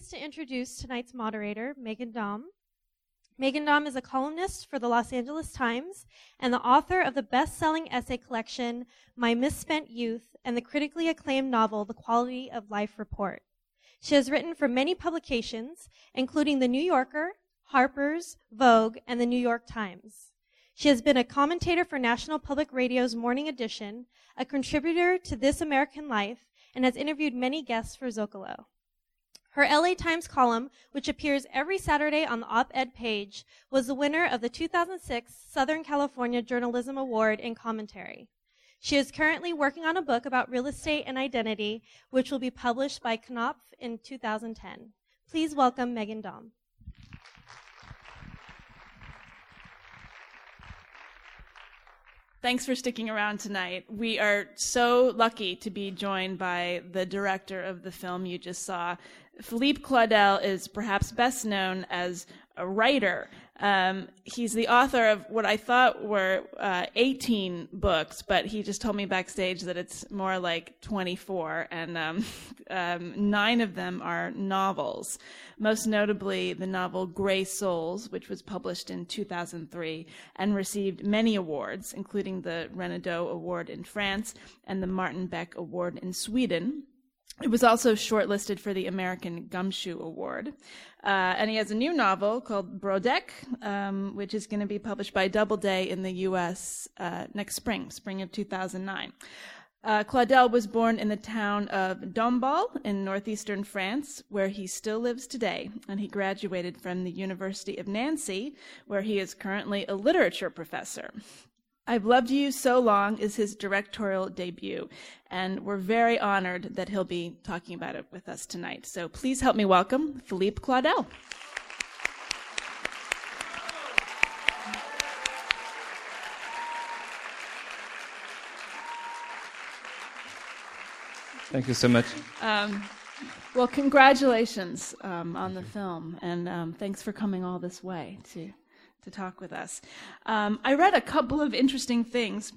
pleased to introduce tonight's moderator, Meghan Daum. Meghan Daum is a columnist for the Los Angeles Times and the author of the best selling essay collection, My Misspent Youth, and the critically acclaimed novel, The Quality of Life Report. She has written for many publications, including The New Yorker, Harper's, Vogue, and The New York Times. She has been a commentator for National Public Radio's Morning Edition, a contributor to This American Life, and has interviewed many guests for Zocalo. Her LA Times column, which appears every Saturday on the op ed page, was the winner of the 2006 Southern California Journalism Award in commentary. She is currently working on a book about real estate and identity, which will be published by Knopf in 2010. Please welcome Meghan Daum. Thanks for sticking around tonight. We are so lucky to be joined by the director of the film you just saw. Philippe Claudel is perhaps best known as a writer. Um, he's the author of what I thought were uh, 18 books, but he just told me backstage that it's more like 24, and um, um, nine of them are novels. Most notably, the novel Gray Souls, which was published in 2003 and received many awards, including the Renaudot Award in France and the Martin Beck Award in Sweden. It was also shortlisted for the American Gumshoe Award. Uh, and he has a new novel called Brodeck, um, which is going to be published by Doubleday in the U.S. Uh, next spring, spring of 2009. Uh, Claudel was born in the town of Dombasle in northeastern France, where he still lives today, and he graduated from the University of Nancy, where he is currently a literature professor. I've Loved You So Long is his directorial debut, and we're very honored that he'll be talking about it with us tonight. So please help me welcome Philippe Claudel. Thank you so much. Um, well, congratulations um, on the film, and um, thanks for coming all this way to to talk with us. Um, I read a couple of interesting things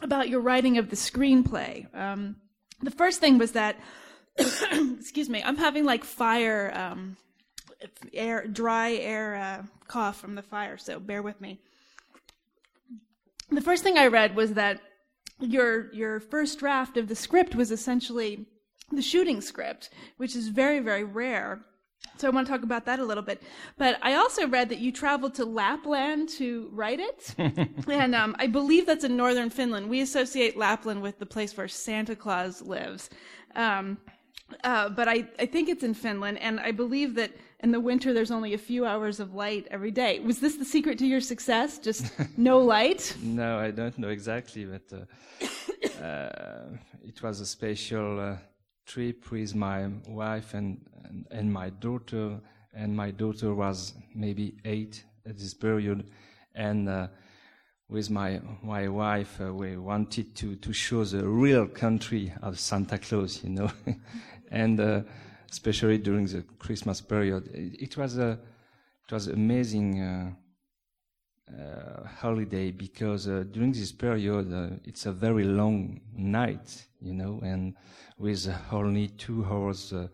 about your writing of the screenplay. Um, the first thing was that, excuse me, I'm having like fire, um, air, dry air uh, cough from the fire, so bear with me. The first thing I read was that your your first draft of the script was essentially the shooting script, which is very very rare. So I want to talk about that a little bit. But I also read that you traveled to Lapland to write it. and um, I believe that's in northern Finland. We associate Lapland with the place where Santa Claus lives. Um, uh, but I, I think it's in Finland. And I believe that in the winter there's only a few hours of light every day. Was this the secret to your success? Just no light? no, I don't know exactly. But uh, uh, it was a special uh, trip with my wife and, and, and my daughter, and my daughter was maybe eight at this period, and uh, with my my wife, uh, we wanted to to show the real country of Santa Claus, you know, and uh, especially during the Christmas period, it, it was a it was amazing. Uh, uh, holiday because uh, during this period uh, it's a very long night, you know, and with only two hours uh,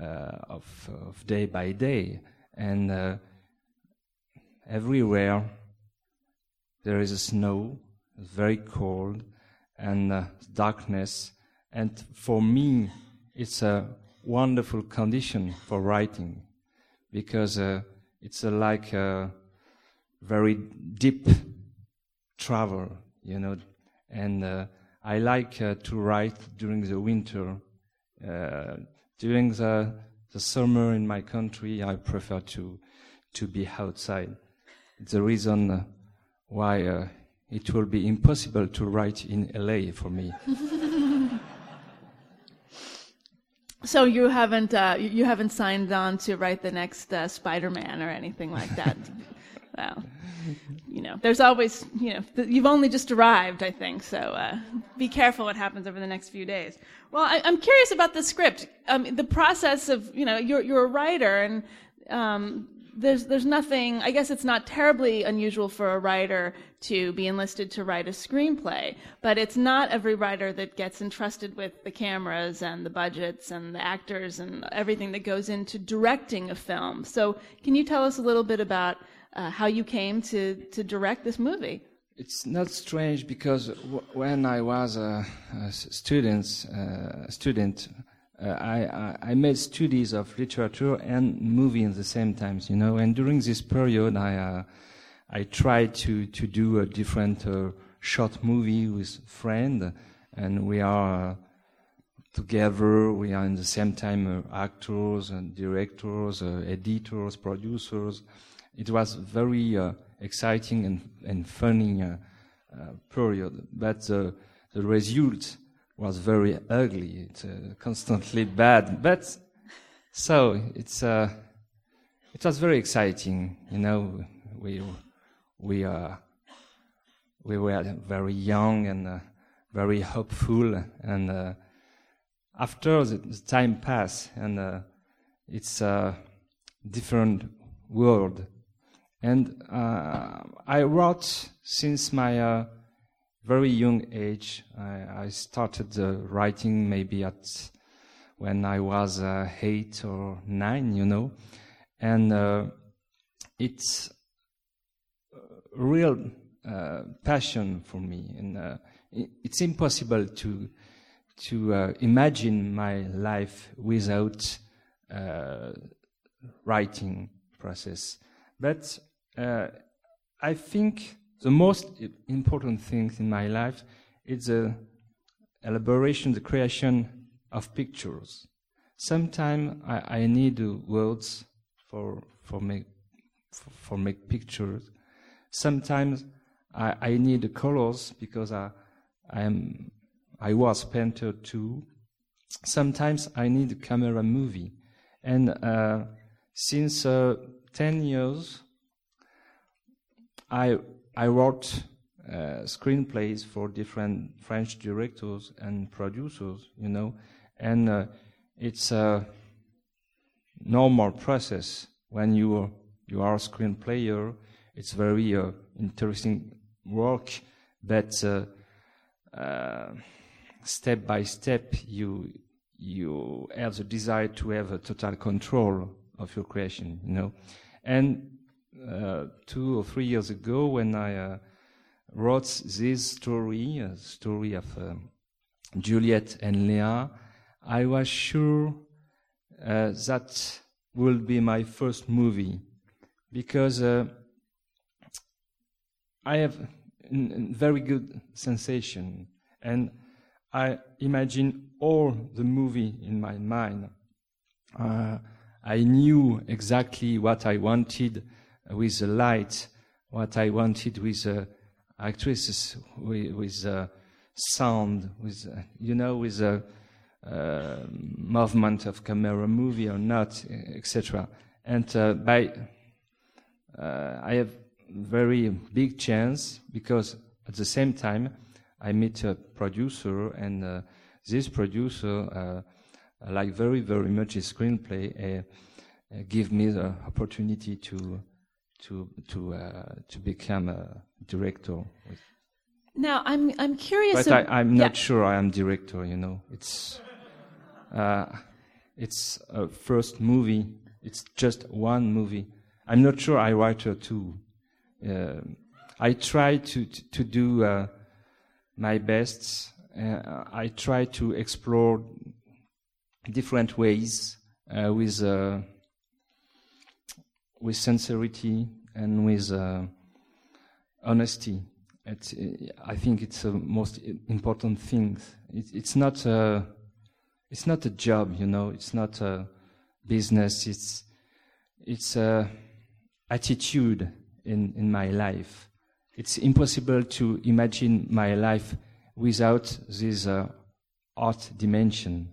uh, of, of, day by day, and uh, everywhere there is snow, very cold, and darkness, and for me it's a wonderful condition for writing because it's like a very deep travel, you know, and uh, I like uh, to write during the winter. Uh, during the, the summer in my country, I prefer to to be outside. The reason uh, why uh, it will be impossible to write in LA for me. so you haven't uh, you haven't signed on to write the next Spider-Man or anything like that. well, you know, there's always, you know, you've only just arrived, I think, so uh, be careful what happens over the next few days. Well, I, am curious about the script. Um, the process of, you know, you're, you're a writer, and um, there's there's nothing. I guess it's not terribly unusual for a writer to be enlisted to write a screenplay, but it's not every writer that gets entrusted with the cameras and the budgets and the actors and everything that goes into directing a film. So, can you tell us a little bit about uh, how you came to to direct this movie? It's not strange because w- when I was a, a student, uh, student uh, I, I, made studies of literature and movie at the same time, you know. And during this period, I uh, I tried to to do a different uh, short movie with friend, and we are uh, together. We are in the same time uh, actors and directors, uh, editors, producers. It was very exciting and and funny period, but the result was very ugly. It's uh, constantly bad. But so it's uh, it was very exciting. You know, we we uh, we were very young and uh, very hopeful. And uh, after the, the, time passed, and uh, it's a different world. And uh, I wrote since my very young age. I, I started uh, writing maybe at when I was uh, eight or nine, you know, and uh, it's real uh, passion for me, and uh, it's impossible to to uh, imagine my life without writing process. But I think the most important thing in my life is the elaboration, the creation of pictures. Sometimes I, I need words for for make for, for make pictures. Sometimes I, I need colors because I I am I was painter too. Sometimes I need a camera movie, and uh, since uh, ten years I I wrote uh, screenplays for different French directors and producers, you know, and uh, it's a normal process when you are, you are a screenplayer. It's very uh, interesting work, but uh, uh, step by step you you have the desire to have a total control of your creation, you know, and uh, two or three years ago when I uh, wrote this story, a story of um, Juliet and Leah, I was sure uh, that will be my first movie because uh, I have a very good sensation and I imagine all the movie in my mind. I knew exactly what I wanted with the light, what I wanted with uh, actresses, with, with uh, sound, with uh, you know, with uh, movement of camera movie or not, etc. And by I have very big chance because at the same time I meet a producer and this producer like very very much his screenplay give me the opportunity to to to uh, to become a director. Now I'm I'm curious. But of, I, am yeah. not sure I am director. You know, it's uh, it's a first movie. It's just one movie. I'm not sure I write it too. Uh, I try to to, to do uh, my best. Uh, I try to explore different ways uh, with with sincerity and with uh, honesty. It's, I think it's the most important thing. It, it's not a, it's not a job, you know. It's not a business. It's, it's a attitude in, in my life. It's impossible to imagine my life without this uh, art dimension.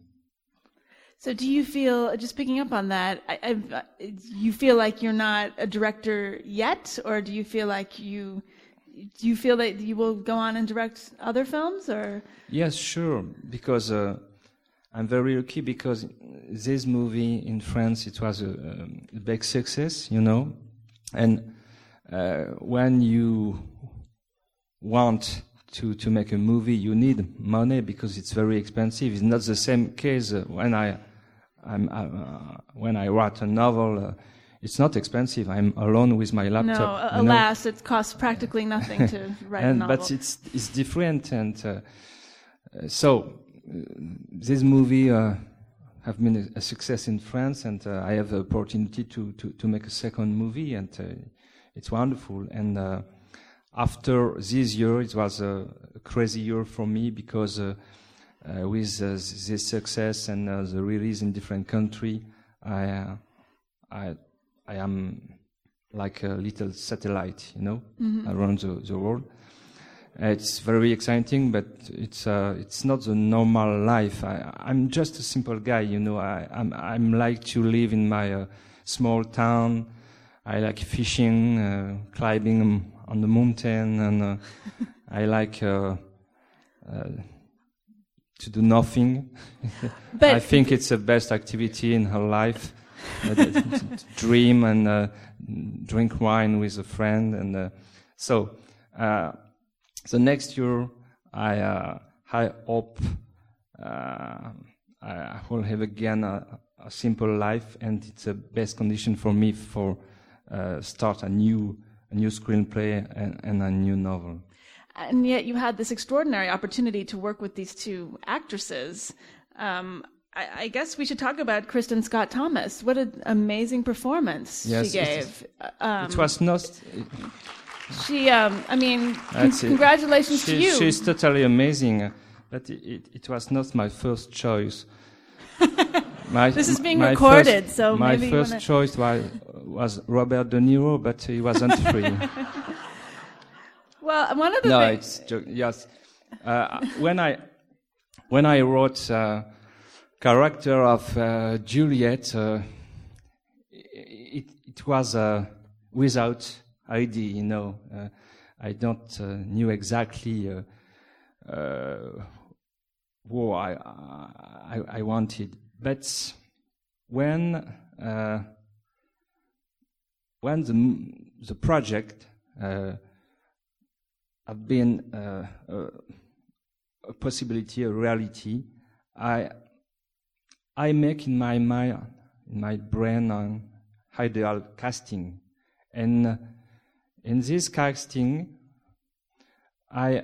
So, do you feel, just picking up on that, I, I, you feel like you're not a director yet, or do you feel like you, do you feel that you will go on and direct other films, or? Yes, sure, because uh, I'm very lucky because this movie in France it was a, a big success, you know, and uh, when you want to to make a movie, you need money because it's very expensive. It's not the same case when I I'm, uh, when I write a novel. Uh, it's not expensive. I'm alone with my laptop. No, alas, it costs practically nothing to write and, a novel. But it's it's different, and uh, so this movie uh, have been a, success in France, and uh, I have the opportunity to, to, to make a second movie, and uh, it's wonderful. And uh, after this year, it was a, crazy year for me because with this success and the release in different country, I I I am like a little satellite, you know, mm-hmm. around the, the world. It's very exciting, but it's uh, it's not the normal life. I, am just a simple guy, you know. I, I'm I'm like to live in my uh, small town. I like fishing, uh, climbing on the mountain, and uh, I like uh, uh, to do nothing. I think it's the best activity in her life. dream and drink wine with a friend, and so. So next year, I, uh, I hope uh, I will have again a, a, simple life, and it's the best condition for me for uh, start a new a new screenplay and, and, a new novel. And yet, you had this extraordinary opportunity to work with these two actresses. Um, I, I, guess we should talk about Kristin Scott Thomas. What an amazing performance yes, she gave. It, um, it was not. She, um, I mean, congratulations she, to you. She's totally amazing, but it, it, it was not my first choice. My, this is being recorded, first, so my maybe first wanna... choice was, was Robert De Niro, but he wasn't free. well, one of the no, things... it's yes. Uh, when I when I wrote uh, character of uh, Juliet, uh, it, it was uh, without idea, you know. Uh, I don't uh, knew exactly uh, uh, what I, I, I wanted, but when uh, when the the project uh, have been a, a possibility, a reality, I I make in my mind, in my brain, an ideal casting, and in this casting, I,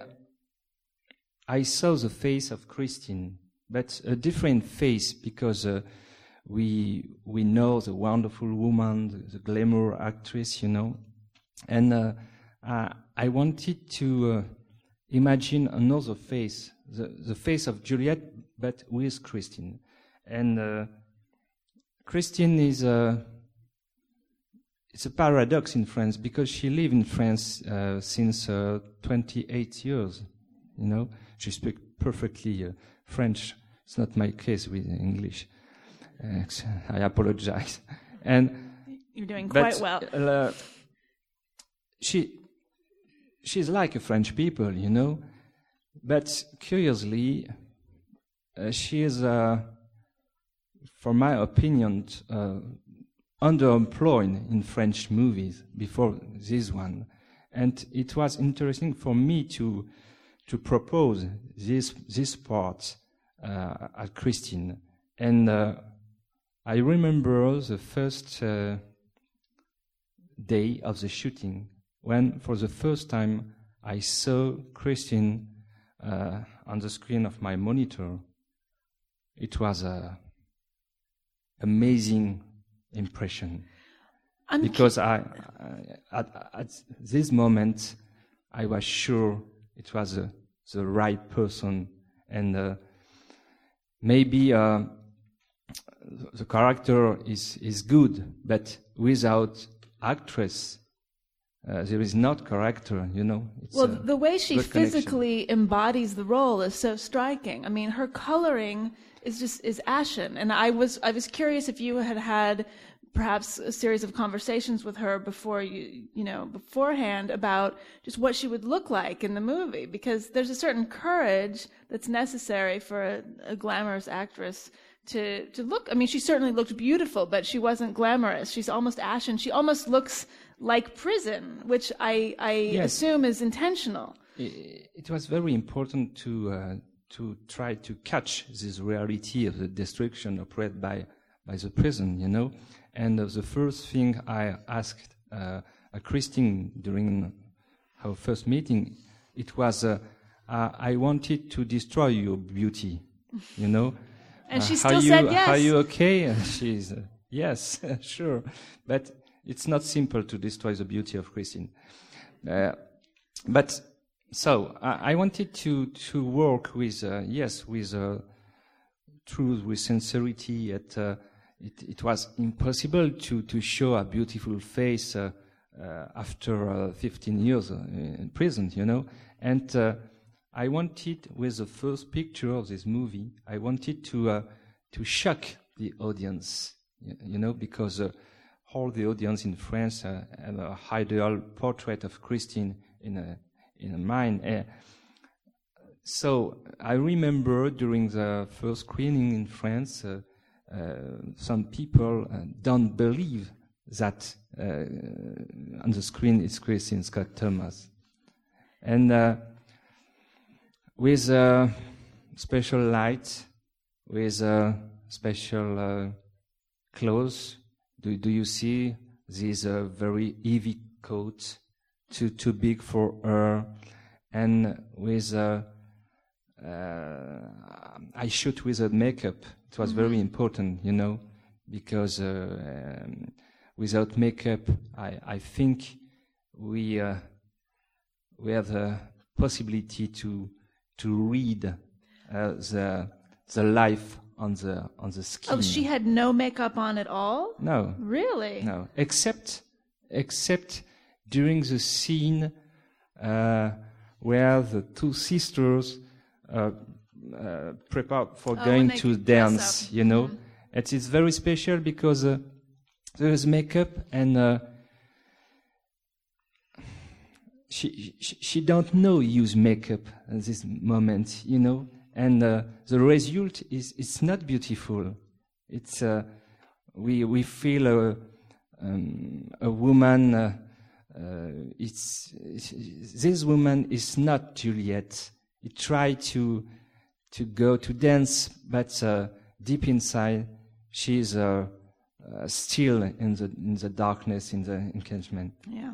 I saw the face of Christine, but a different face because uh, we, we know the wonderful woman, the, the glamour actress, you know. And uh, uh, I wanted to uh, imagine another face, the, the face of Juliet, but with Christine. And uh, Kristin is uh, it's a paradox in France because she lived in France uh, since uh, 28 years. You know, she speaks perfectly uh, French. It's not my case with English. I apologize. And you're doing quite well. Uh, she she's like a French people, you know, but curiously, uh, she is, for my opinion, underemployed in French movies before this one. And it was interesting for me to, to propose this, this part uh, at Christine. And uh, I remember the first uh, day of the shooting when, for the first time, I saw Kristin uh, on the screen of my monitor. It was uh, amazing impression. I'm because I, at, at, this moment, I was sure it was uh, the right person, and uh, maybe uh, the character is is good, but without actress, uh, there is not character, you know. It's well, the way she physically connection. embodies the role is so striking. I mean, her coloring is just is ashen, and I was I was curious if you had had perhaps a series of conversations with her before you you know beforehand about just what she would look like in the movie because there's a certain courage that's necessary for a, a glamorous actress to to look i mean she certainly looked beautiful but she wasn't glamorous she's almost ashen she almost looks like prison which i i yes. assume is intentional it, it was very important to uh, to try to catch this reality of the destruction operated by by the prison you know and uh, the first thing I asked uh, Christine during our first meeting, it was, uh, I wanted to destroy your beauty, you know. and she still you, said yes. Are you okay? And she's, yes, sure. But it's not simple to destroy the beauty of Christine. Uh, but so I, I, wanted to to work with uh, yes with uh, truth, with sincerity, at it, it, was impossible to, to show a beautiful face uh, uh, after uh, 15 years in prison, you know. And I wanted, with the first picture of this movie, I wanted to to shock the audience, you, you know, because all the audience in France uh, have a ideal portrait of Christine in a, in mind. Uh, so I remember during the first screening in France, uh, uh, some people uh, don't believe that uh, on the screen is Christine Scott Thomas. And with a special light, with a special clothes, do, do you see this uh, very heavy coat, too too big for her, and with uh, uh, I shoot with a makeup it was mm-hmm. very important, you know, because uh, um, without makeup, I, I think we uh, we have the possibility to to read uh, the the life on the on the skin. Oh, she had no makeup on at all. No, really. No, except except during the scene uh, where the two sisters uh, uh, prepare for oh, going to dance, you know. Mm-hmm. It is very special because uh, there is makeup and uh, she, she, she don't know use makeup at this moment, you know. And uh, the result is it's not beautiful. It's uh, we we feel a um, a woman. Uh, it's, it's, this woman is not Juliet. It tried to to go to dance, but uh, deep inside, she's uh, uh, still in the in the darkness, in the engagement. Yeah.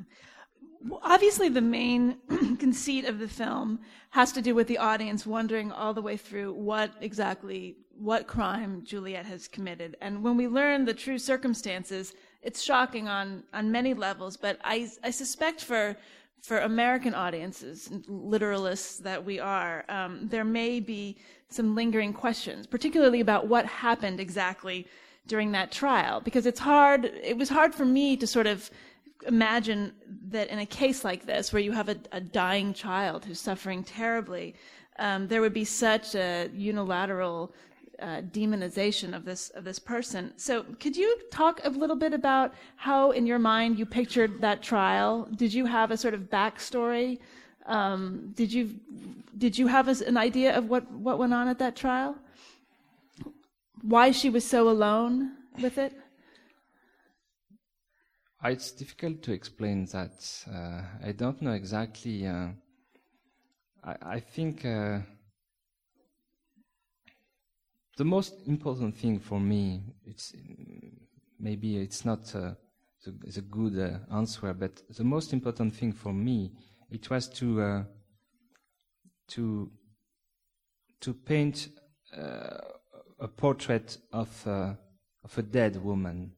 Obviously, the main conceit of the film has to do with the audience wondering all the way through what exactly what crime Juliet has committed. And when we learn the true circumstances, it's shocking on on many levels. But I I suspect for for American audiences, literalists that we are, um, there may be some lingering questions, particularly about what happened exactly during that trial, because it's hard. It was hard for me to sort of imagine that in a case like this, where you have a, a dying child who's suffering terribly, um, there would be such a unilateral uh, demonization of this of this person. So, could you talk a little bit about how, in your mind, you pictured that trial? Did you have a sort of backstory? Um, did you did you have an idea of what what went on at that trial? Why she was so alone with it? It's difficult to explain that. Uh, I don't know exactly. Uh, I, I, think. Uh, the most important thing for me, it's maybe it's not a, a good uh, answer, but the most important thing for me, it was to uh, to to paint uh, a portrait of uh, of a dead woman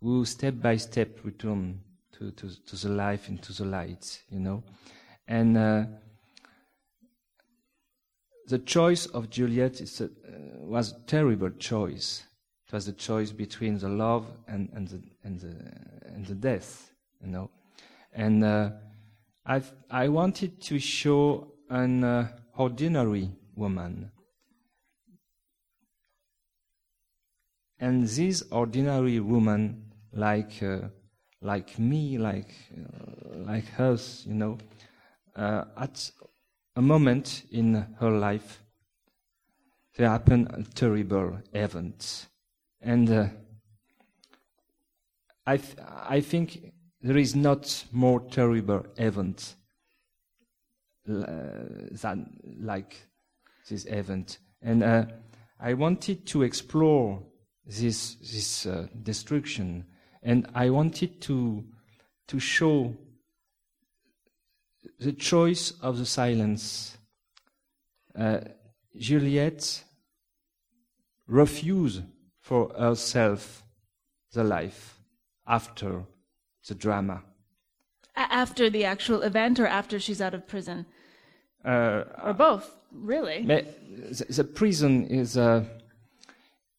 who step by step return to, to, to the life and to the light, you know, and uh, the choice of Juliet a, uh, was a terrible choice. It was the choice between the love and, and, the, and, the, and the death, you know. and uh, I I wanted to show an uh, ordinary woman, and this ordinary woman, like uh, like me, like uh, like us, you know, uh, at a moment in her life, there happened a terrible event, and uh, I th- I think there is not more terrible event uh, than like this event, and uh, I wanted to explore this this destruction, and I wanted to to show the choice of the silence. Uh, Juliet refused for herself the life after the drama. A- after the actual event or after she's out of prison? Uh, Or both, really? the, the prison is a,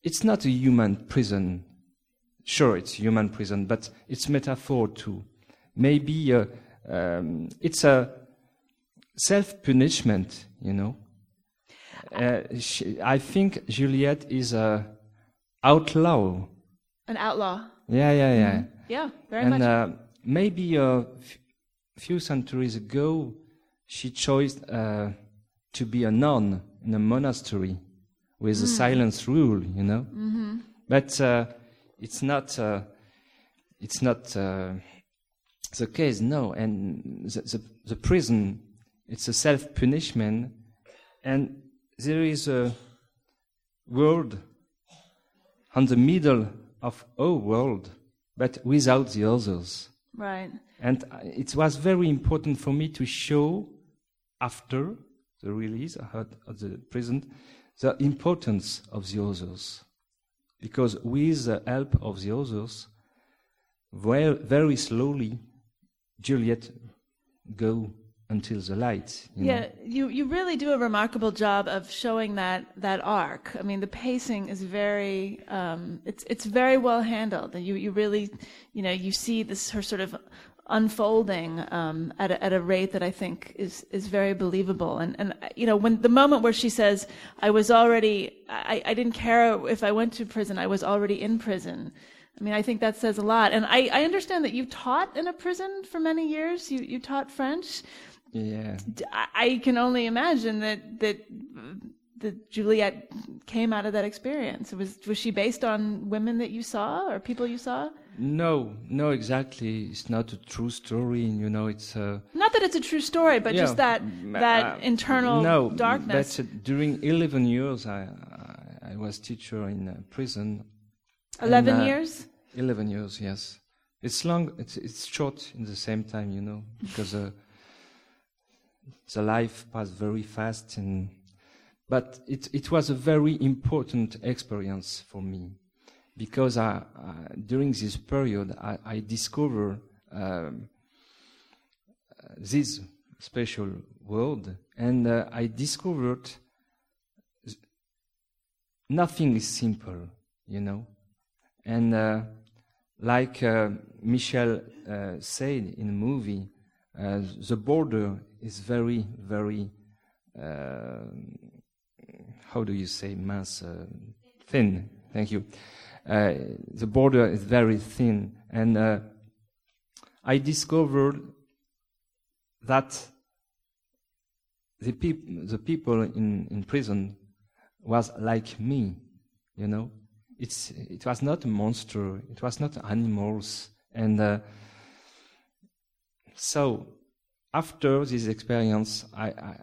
it's not a human prison. Sure, it's human prison, but it's metaphor too. Maybe uh, um, it's a self-punishment, you know. Uh, she, I think Juliet is a outlaw. An outlaw. Yeah, yeah, yeah. Yeah, very and and uh, maybe a f- few centuries ago, she chose uh, to be a nun in a monastery with a silence rule, you know. Mm-hmm. But uh, it's not. Uh, it's not uh, the case, no. And the, the, the prison, it's a self punishment, and there is a world on the middle of our world, but without the others. right. And it was very important for me to show, after the release of the prison, the importance of the others. Because with the help of the others, very, very slowly, Juliet go until the light. you know. Yeah, you, you really do a remarkable job of showing that, that arc. I mean, the pacing is very, um, it's, it's very well handled. And you, you really, you know, you see this, her sort of unfolding, um, at a, at a rate that I think is, is very believable. And, and, you know, when the moment where she says, I was already, I, I didn't care if I went to prison, I was already in prison. I mean, I think that says a lot. And I, I understand that you taught in a prison for many years. You, you taught French. Yeah. I I can only imagine that that that Juliet came out of that experience. Was was she based on women that you saw or people you saw? No, no, exactly. It's not a true story. and You know, it's uh, Not that it's a true story, but just that that uh, internal no, darkness. But uh, during 11 years, I, I, I was teacher in uh, prison. Eleven and, uh, years. 11 years, yes. It's long, it's, it's short in the same time, you know, because uh, the life passed very fast. And, but it, it was a very important experience for me because I, during this period, I, I discovered um, this special world and uh, I discovered nothing is simple, you know. And uh, like uh, Michel uh, said in the movie, uh, the border is very, very, uh, how do you say, mass, uh, thin. Thank you. Uh, the border is very thin. And uh, I discovered that the, peop- the people in, in prison was like me, you know? It's it was not a monster. It was not animals. And uh, so after this experience i i,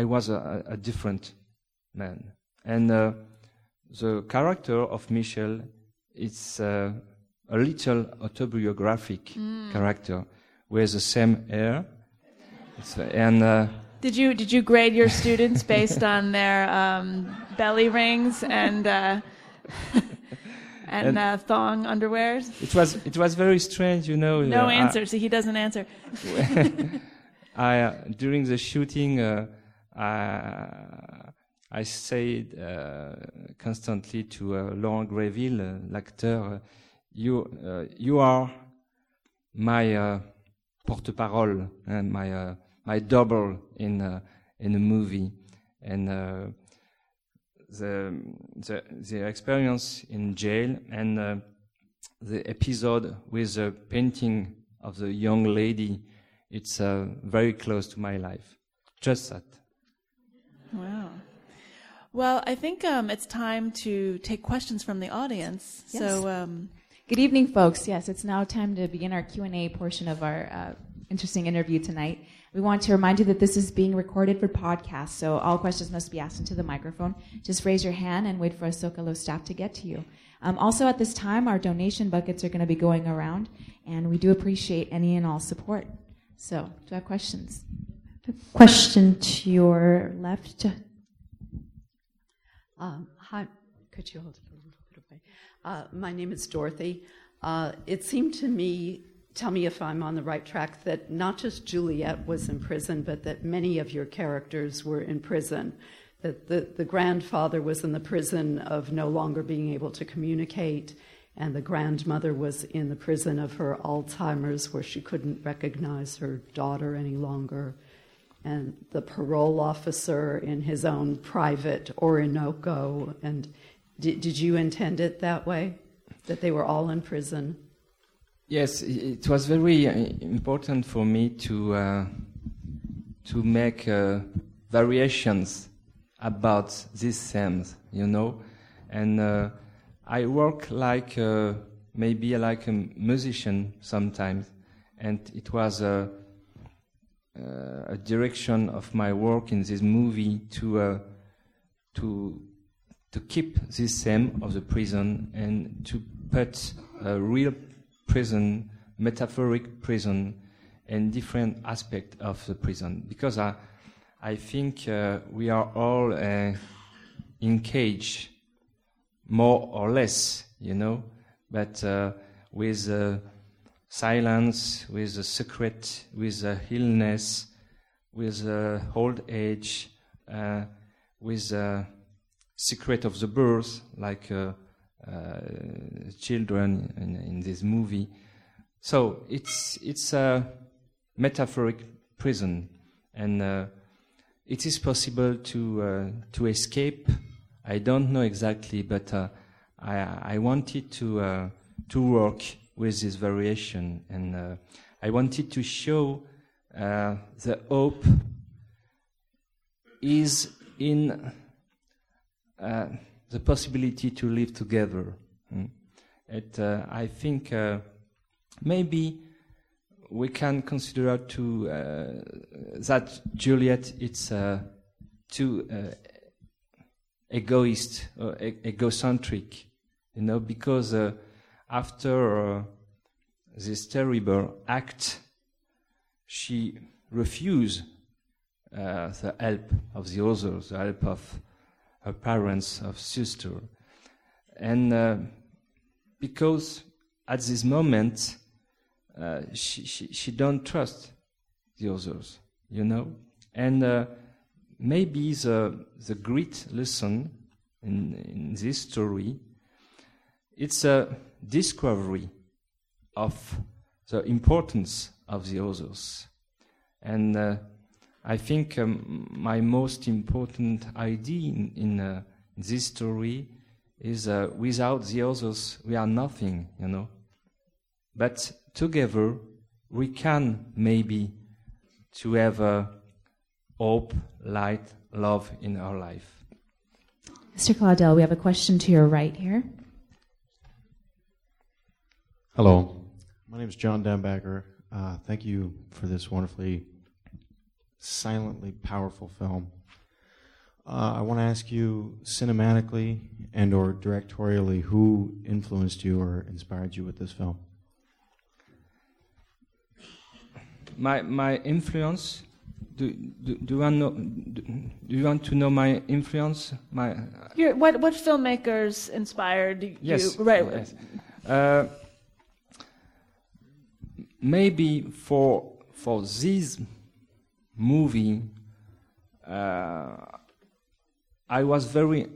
I was a, a different man. And uh, the character of michel is uh, a little autobiographic character with the same hair It's, uh, and uh, Did you did you grade your students based on their um, belly rings and uh, and, And- uh, thong underwears? it was it was very strange you know No uh, I- answer. See, he doesn't answer. I uh, during the shooting, uh, I, I said uh, constantly to uh, Laurent Grévill, uh, l'acteur, "You, you are my porte-parole, and my my double in in a movie, and the the the experience in jail and uh, the episode with the painting of the young lady, it's uh, very close to my life. Just that. Wow. Well, I think um, it's time to take questions from the audience. Yes. So, um, Good evening, folks. Yes, it's now time to begin our Q&A portion of our uh, interesting interview tonight. We want to remind you that this is being recorded for podcast, so all questions must be asked into the microphone. Just raise your hand and wait for a Zocalo staff to get to you. Um, also, at this time, our donation buckets are going to be going around, and we do appreciate any and all support. So, do I have questions? Question to your left. Um, hi, could you hold it a little bit away? Uh, my name is Dorothy. Uh, it seemed to me, tell me if I'm on the right track, that not just Juliet was in prison, but that many of your characters were in prison. That the, the grandfather was in the prison of no longer being able to communicate, and the grandmother was in the prison of her Alzheimer's, where she couldn't recognize her daughter any longer and the parole officer in his own private Orinoco. And did, did you intend it that way? That they were all in prison? Yes, it was very uh, important for me to uh, to make uh, variations about these themes, you know, and uh, I work like uh, maybe like a musician sometimes, and it was a, uh, a direction of my work in this movie to uh, to to keep this theme of the prison and to put a real prison, metaphoric prison, and different aspect of the prison. Because I, I think uh, we are all uh, in cage, more or less, you know, but uh, with uh, silence, with a secret, with a illness, with uh, old age, uh, with a secret of the birth, like uh, uh, children in, in this movie. So it's it's a metaphoric prison, and uh, it is possible to uh, to escape. I don't know exactly, but uh, I I wanted to to work with this variation, and uh, I wanted to show uh, the hope is in uh, the possibility to live together. mm. It, uh, I think uh, maybe we can consider to uh, that Juliet it's too egoist or e- egocentric, you know, because after uh, this terrible act, she refused uh, the help of the others, the help of her parents, of sister, and uh, because at this moment uh, she, she she don't trust the others, you know, and uh, maybe the the great lesson in in this story it's a discovery of the importance of the others, and. Uh, I think um, my most important idea in, in uh, this story is uh, without the others, we are nothing, you know. But together, we can maybe to have uh, hope, light, love in our life. Mr. Claudel, we have a question to your right here. Hello, my name is John Dembacker. Uh, thank you for this wonderfully silently powerful film. Uh, I want to ask you cinematically and or directorially who influenced you or inspired you with this film? My my influence. Do, do, do, you want know, do, do you want to know my influence? My your, what what filmmakers inspired you? Yes. Right. yes. Uh, maybe for for this movie, uh, I was very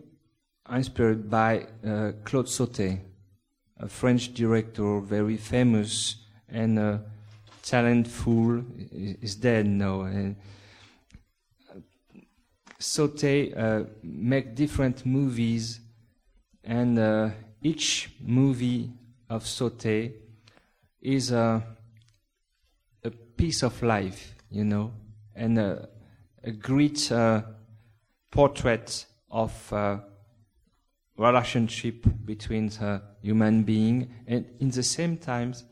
inspired by uh, Claude Sautet, a French director, very famous, and uh, talentful is dead now. And Sautet uh, make different movies, and uh, each movie of Sautet is a, a piece of life, you know, and a, a great uh, portrait of uh, relationship between the human being, and in the same times,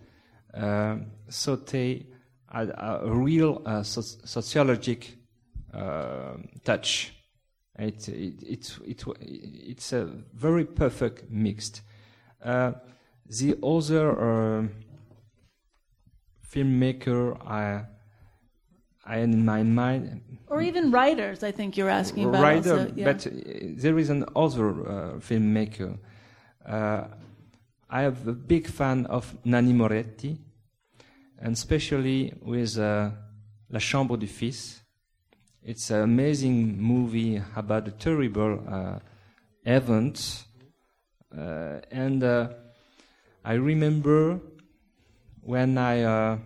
uh, Sautet had a real uh, soci- sociologic uh, touch. It, it, it, it, it's a very perfect mixed. Uh, the other uh, filmmaker I, I in my mind, Or even writers, I think you're asking about. writer, also, yeah. but uh, there is an other uh, filmmaker. Uh, I am a big fan of Nanni Moretti, and especially with uh, La Chambre du Fils. It's an amazing movie about a terrible uh, event, uh, and uh, I remember when I uh,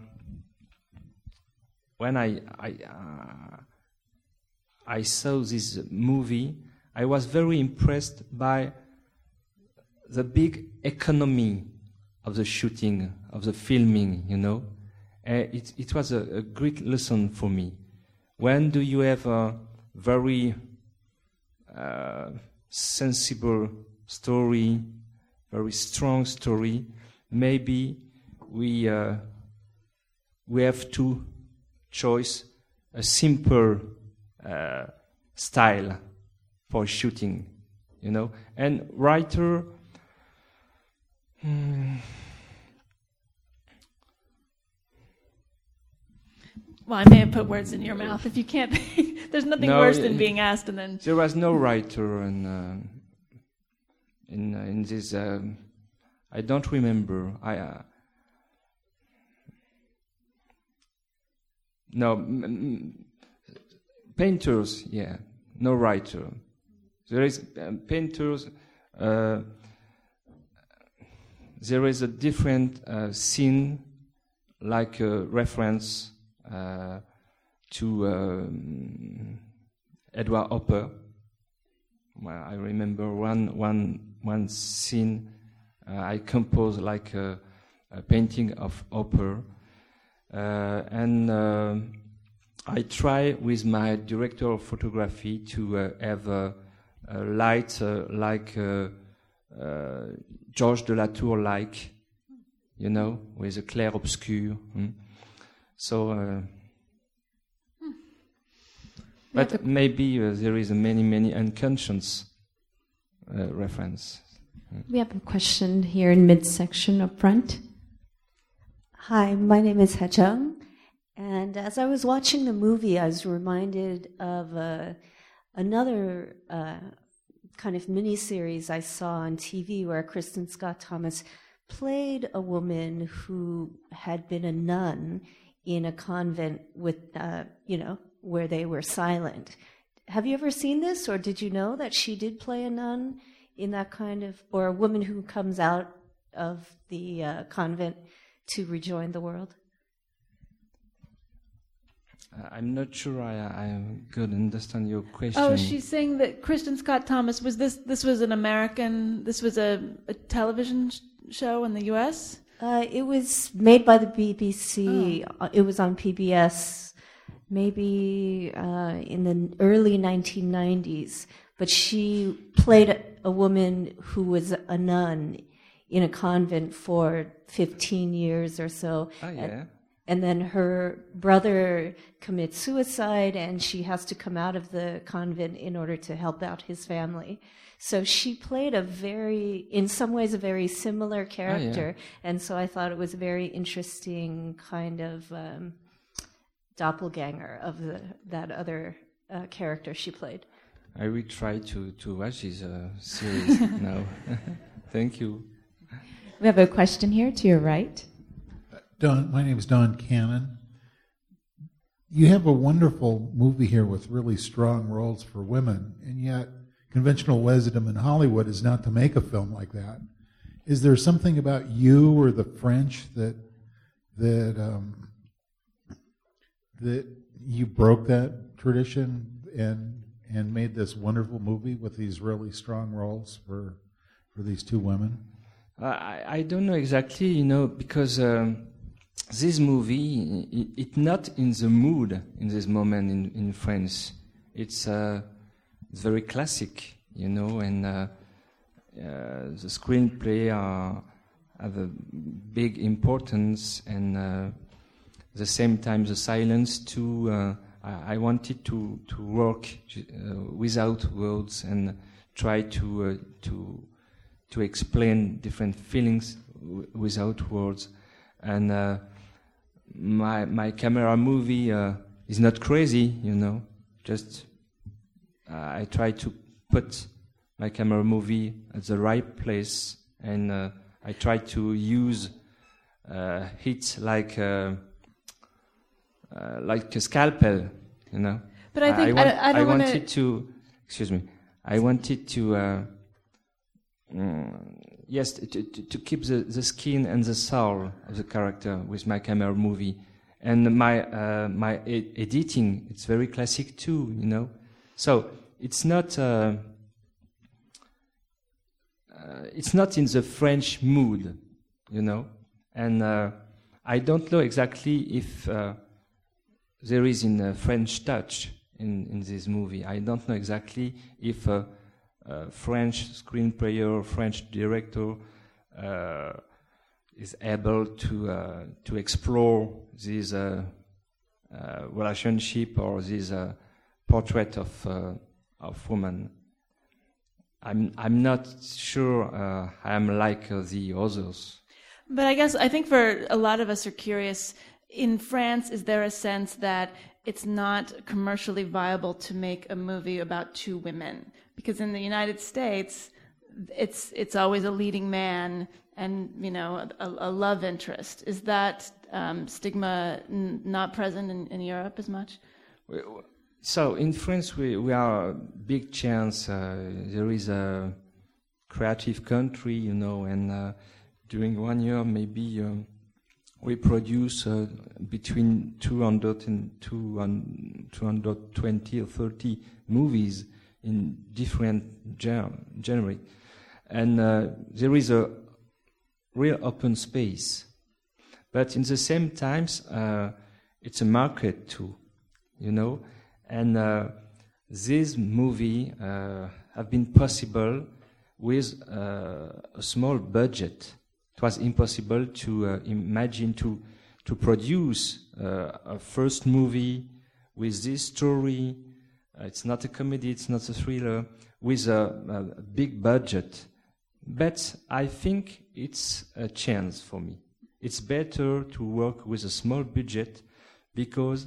when I I. Uh, I saw this movie, I was very impressed by the big economy of the shooting, of the filming, you know. Uh, it, it was a, a great lesson for me. When do you have a very uh, sensible story, very strong story, maybe we, uh, we have to choose a simple uh, style for shooting, you know. And writer, hmm, well, I may have put words in your mouth. If you can't, there's nothing No, worse than being asked and then. there was no writer in uh, in uh, in this. Um, I don't remember. I. Uh, no, painters. Yeah, no writer. There is um, painters. Uh, there is a different uh, scene, like a reference uh, to um, Edward Hopper. Well, I remember one one one scene uh, I composed like a, a painting of Hopper, and uh, I try with my director of photography to uh, have a, a light uh, like uh, uh, Georges de la Tour like, you know, with a clair obscur. hmm. So. Uh, but maybe uh, there is a many, many unconscious uh, reference. We have a question here in midsection up front. Hi, my name is Hechung, and as I was watching the movie, I was reminded of uh, another uh, kind of miniseries I saw on TV where Kristin Scott Thomas played a woman who had been a nun in a convent with, uh, you know, where they were silent. Have you ever seen this, or did you know that she did play a nun in that kind of, or a woman who comes out of the uh, convent to rejoin the world? Uh, I'm not sure I, I could understand your question. Oh, she's saying that Kristin Scott Thomas was this. This was an American. This was a, a television sh- show in the U.S. Uh, it was made by the BBC. Uh, It was on PBS, maybe uh, in the early 1990s. But she played a, a woman who was a nun in a convent for 15 years or so. Ah, yeah. And then her brother commits suicide, and she has to come out of the convent in order to help out his family. So she played a very, in some ways, a very similar character. And so I thought it was a very interesting kind of um, doppelganger of the, that other uh, character she played. I will try to, to watch this uh, series now. Thank you. We have a question here to your right. Don, my name is Don Cannon. You have a wonderful movie here with really strong roles for women, and yet conventional wisdom in Hollywood is not to make a film like that. Is there something about you or the French that that um, that you broke that tradition and and made this wonderful movie with these really strong roles for for these two women? Uh, I, I don't know exactly, you know, because um, this movie it's it, not in the mood in this moment in, in France. It's uh, very classic, you know, and uh, uh the screenplay are, have a big importance, and uh, the same time the silence too. Uh, I, wanted to to work without words and try to to to explain different feelings w- without words. And uh, my my camera movie uh, is not crazy, you know. Just uh, I try to put my camera movie at the right place, and uh, I try to use uh, it like uh, like a scalpel, you know. But I think I, want, I, I, I wanted to excuse me. I wanted to yes, to, to, to, keep the, the skin and the soul of the character with my camera movie. And my, uh, my e- editing, it's very classic too, you know. So it's not, uh, uh, it's not in the French mood, you know. And uh, I don't know exactly if uh, there is in a French touch in, in this movie. I don't know exactly if uh, uh, French screenplayer, French director uh, is able to uh, to explore this relationship or this portrait of of woman. I'm I'm not sure uh, I'm like uh, the others. But I guess I think for a lot of us are curious. In France, is there a sense that it's not commercially viable to make a movie about two women? Because in the United States, it's it's always a leading man and you know a, a love interest. Is that um, stigma n- not present in, in, Europe as much? So in France, we, we are big chance. Uh, there is a creative country, you know, and uh, during one year maybe um, we produce uh, between 200 and 220 or 30 movies in different genre. And uh, there is a real open space. But in the same times, uh, it's a market too, you know. And uh, this movie uh, have been possible with uh, a small budget. It was impossible to uh, imagine to to produce a first movie with this story it's not a comedy, it's not a thriller with a, a big budget. But I think it's a chance for me. It's better to work with a small budget because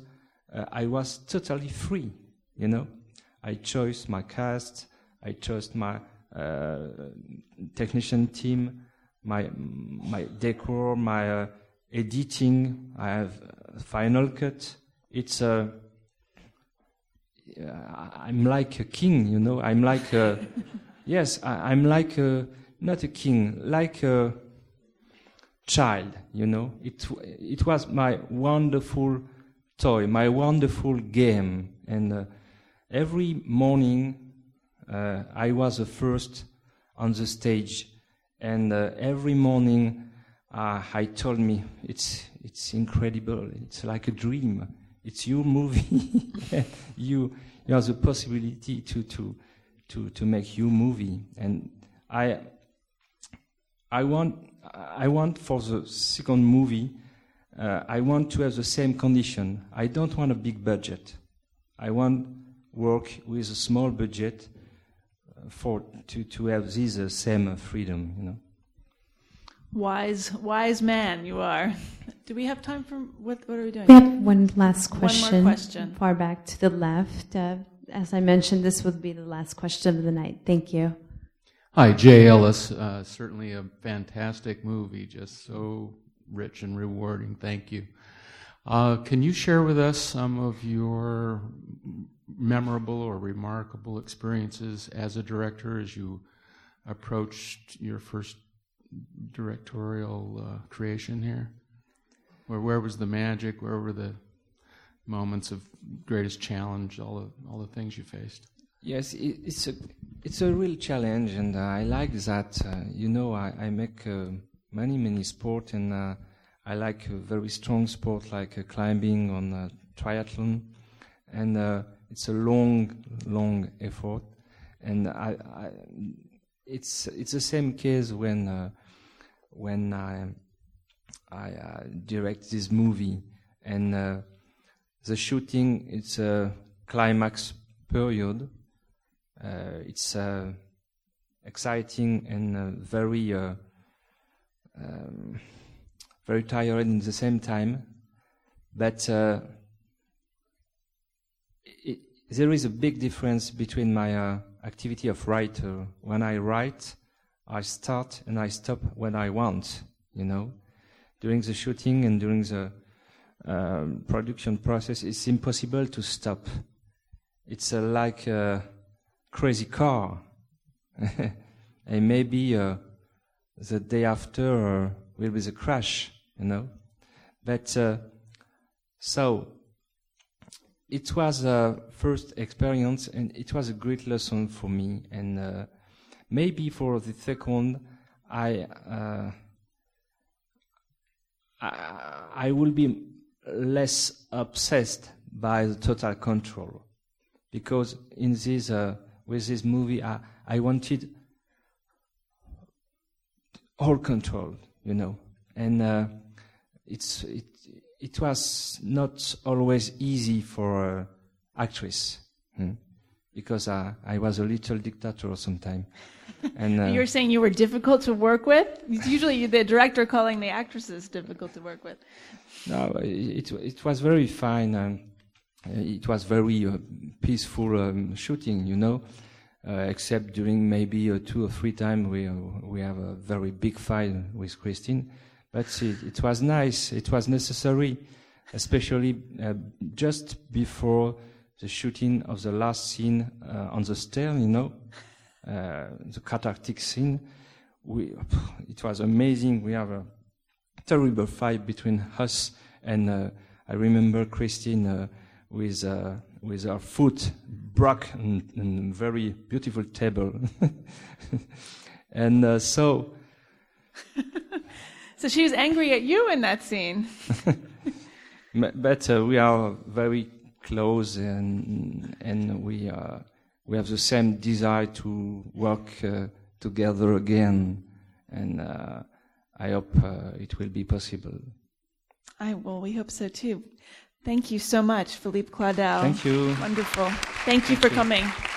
uh, I was totally free, you know. I chose my cast, I chose my uh, technician team, my my decor, my uh, editing. I have Final Cut. It's a I'm like a king, you know. I'm like a, yes, I, am like a, not a king, like a child, you know. It it was my wonderful toy, my wonderful game, and uh, every morning uh, I was the first on the stage, and uh, every morning uh, I told me it's it's incredible, it's like a dream it's your movie. you you have the possibility to to to to make your movie, and I I want I want for the second movie. Uh, I want to have the same condition. I don't want a big budget. I want work with a small budget uh, for to to have this uh, same freedom. You know. Wise, wise man you are. Do we have time for what? What are we doing? We have one last question. One more question. Far back to the left. Uh, as I mentioned, this would be the last question of the night. Thank you. Hi, Jay Ellis. Uh, certainly a fantastic movie, just so rich and rewarding. Thank you. Uh, can you share with us some of your memorable or remarkable experiences as a director as you approached your first directorial uh, creation here? Where where was the magic? Where were the moments of greatest challenge, all the all the things you faced? Yes, it, it's a it's a real challenge, and uh, I like that. Uh, you know, I, I make uh, many many sport, and uh, I like a very strong sport like uh, climbing on uh, triathlon, and it's a long long effort, and I, I, it's it's the same case when when I I direct this movie, and the shooting it's a climax period. Uh, it's uh, exciting and uh, very um, very tiring at the same time, but it, there is a big difference between my uh, activity of writer. When I write, I start and I stop when I want, you know. During the shooting and during the um, production process, it's impossible to stop. It's uh, like a crazy car. and maybe uh, the day after uh, will be the crash, you know. But uh, so it was a first experience, and it was a great lesson for me. And uh, maybe for the second, I, uh, I I will be less obsessed by the total control, because in this uh, with this movie, I, I wanted all control, you know, and uh, it's it it was not always easy for an actress. Hmm? Because uh, I was a little dictator sometimes. And uh, you're saying you were difficult to work with. It's usually the director calling the actresses difficult to work with. No, it it was very fine. and. Uh, it was very uh, peaceful um, shooting, you know, uh, except during maybe two or three times we we have a very big fight with Christine. But it, it was nice. It was necessary, especially just before the shooting of the last scene on the stair, you know, the cathartic scene. We, it was amazing. We have a terrible fight between us, and uh, I remember Christine uh, with uh, with her foot broke and, very beautiful table, and uh, so. so she was angry at you in that scene. but uh, we are very close, and and we uh, we have the same desire to work uh, together again, and uh, I hope it will be possible. I well, we hope so too. Thank you so much, Philippe Claudel. Thank you. Wonderful. Thank you Thank for you. coming.